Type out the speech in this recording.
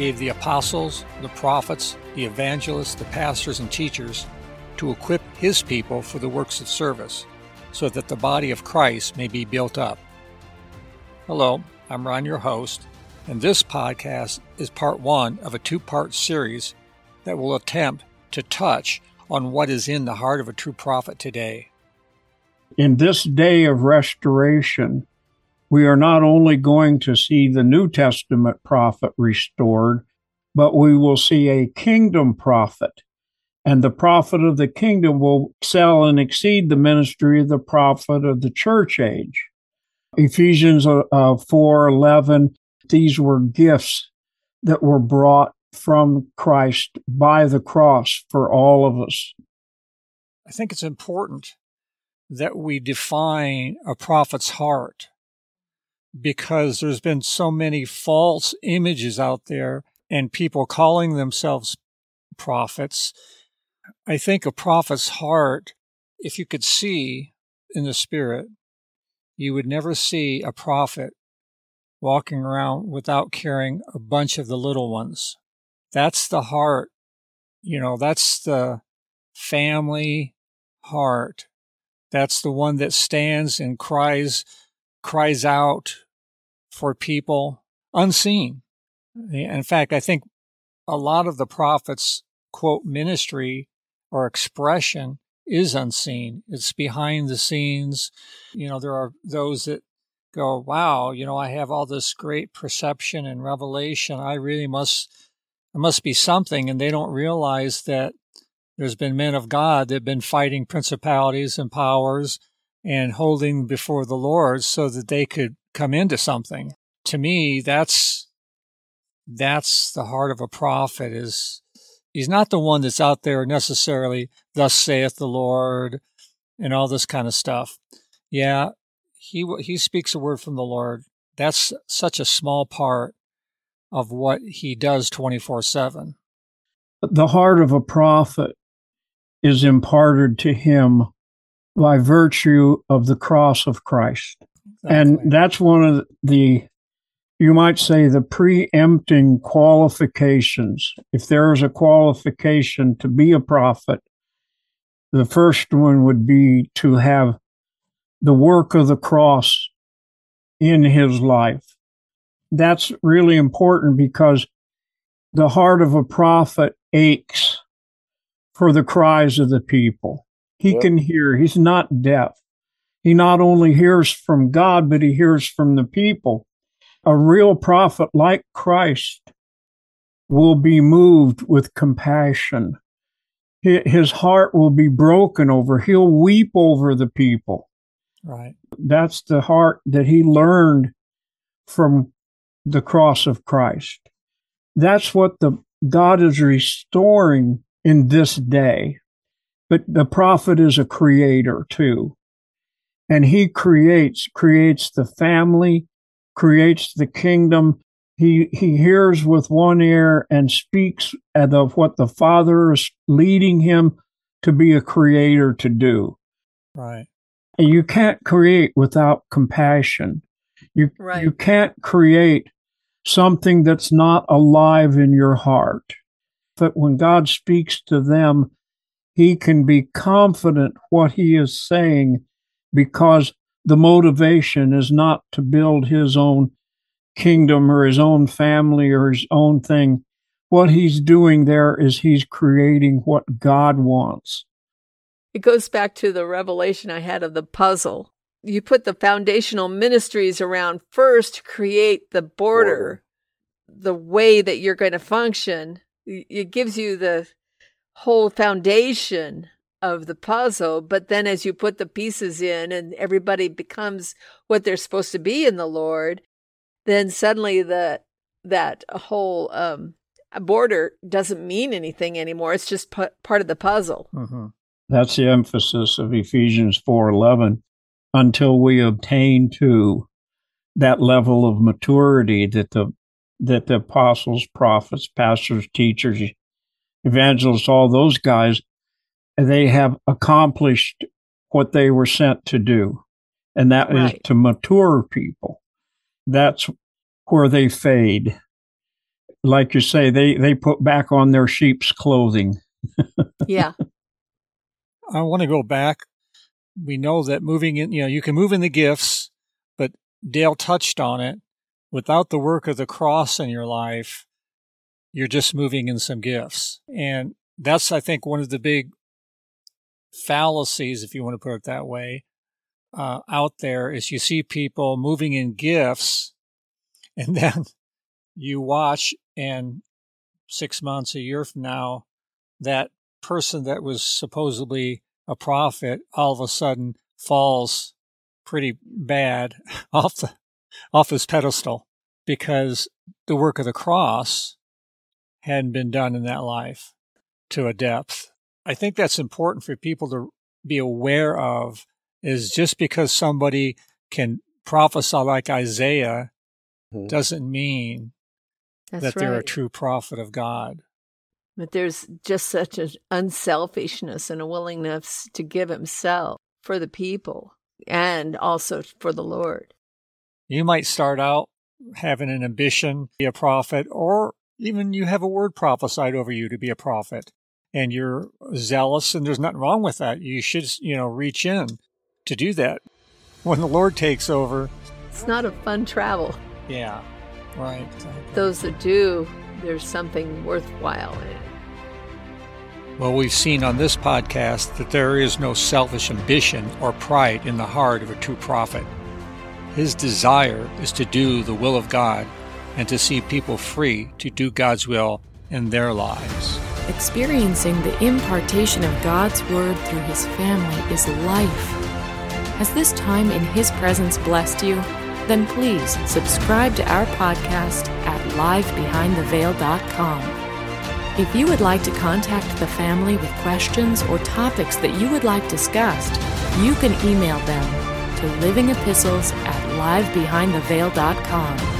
gave the apostles, the prophets, the evangelists, the pastors, and teachers to equip his people for the works of service, so that the body of Christ may be built up. Hello, I'm Ron, your host, and this podcast is part one of a two part series that will attempt to touch on what is in the heart of a true prophet today. In this day of restoration, we are not only going to see the New Testament prophet restored, but we will see a kingdom prophet. And the prophet of the kingdom will excel and exceed the ministry of the prophet of the church age. Ephesians uh, uh 4 11, these were gifts that were brought from Christ by the cross for all of us. I think it's important that we define a prophet's heart because there's been so many false images out there and people calling themselves prophets. I think a prophet's heart, if you could see in the spirit, you would never see a prophet walking around without carrying a bunch of the little ones. That's the heart. You know, that's the family heart. That's the one that stands and cries cries out for people unseen. In fact, I think a lot of the prophets quote ministry or expression is unseen. It's behind the scenes. You know, there are those that go, wow, you know, I have all this great perception and revelation. I really must, it must be something. And they don't realize that there's been men of God that have been fighting principalities and powers and holding before the Lord so that they could come into something. To me, that's that's the heart of a prophet is he's not the one that's out there necessarily thus saith the lord and all this kind of stuff. Yeah he he speaks a word from the lord. That's such a small part of what he does 24/7 the heart of a prophet is imparted to him by virtue of the cross of Christ. Exactly. And that's one of the, you might say, the preempting qualifications. If there is a qualification to be a prophet, the first one would be to have the work of the cross in his life. That's really important because the heart of a prophet aches for the cries of the people. He yep. can hear. He's not deaf. He not only hears from God, but he hears from the people. A real prophet like Christ will be moved with compassion. His heart will be broken over. He'll weep over the people. Right. That's the heart that he learned from the cross of Christ. That's what the God is restoring in this day. But the prophet is a creator too. And he creates, creates the family, creates the kingdom. He, he hears with one ear and speaks of what the Father is leading him to be a creator to do. Right. And you can't create without compassion. You, right. you can't create something that's not alive in your heart. But when God speaks to them, he can be confident what he is saying because the motivation is not to build his own kingdom or his own family or his own thing. What he's doing there is he's creating what God wants. It goes back to the revelation I had of the puzzle. You put the foundational ministries around first to create the border, border. the way that you're going to function. It gives you the whole foundation of the puzzle. But then as you put the pieces in and everybody becomes what they're supposed to be in the Lord, then suddenly the that whole um, border doesn't mean anything anymore. It's just p- part of the puzzle. Mm-hmm. That's the emphasis of Ephesians 4:11 until we obtain to that level of maturity that the that the apostles, prophets, pastors, teachers, evangelists, all those guys, they have accomplished what they were sent to do. And that right. is to mature people. That's where they fade. Like you say, they, they put back on their sheep's clothing. yeah. I want to go back. We know that moving in, you know, you can move in the gifts, but Dale touched on it. Without the work of the cross in your life, you're just moving in some gifts. And that's, I think, one of the big fallacies, if you want to put it that way, uh, out there is you see people moving in gifts and then you watch and six months, a year from now, that person that was supposedly a prophet all of a sudden falls pretty bad off the off his pedestal because the work of the cross hadn't been done in that life to a depth. I think that's important for people to be aware of is just because somebody can prophesy like Isaiah mm-hmm. doesn't mean that's that they're a true prophet of God. But there's just such an unselfishness and a willingness to give himself for the people and also for the Lord. You might start out having an ambition to be a prophet, or even you have a word prophesied over you to be a prophet, and you're zealous, and there's nothing wrong with that. You should, you know, reach in to do that. When the Lord takes over, it's not a fun travel. Yeah, right. Those that do, there's something worthwhile in it. Well, we've seen on this podcast that there is no selfish ambition or pride in the heart of a true prophet. His desire is to do the will of God and to see people free to do God's will in their lives. Experiencing the impartation of God's Word through His family is life. Has this time in His presence blessed you? Then please subscribe to our podcast at livebehindtheveil.com. If you would like to contact the family with questions or topics that you would like discussed, you can email them to livingepistles at livebehindtheveil.com.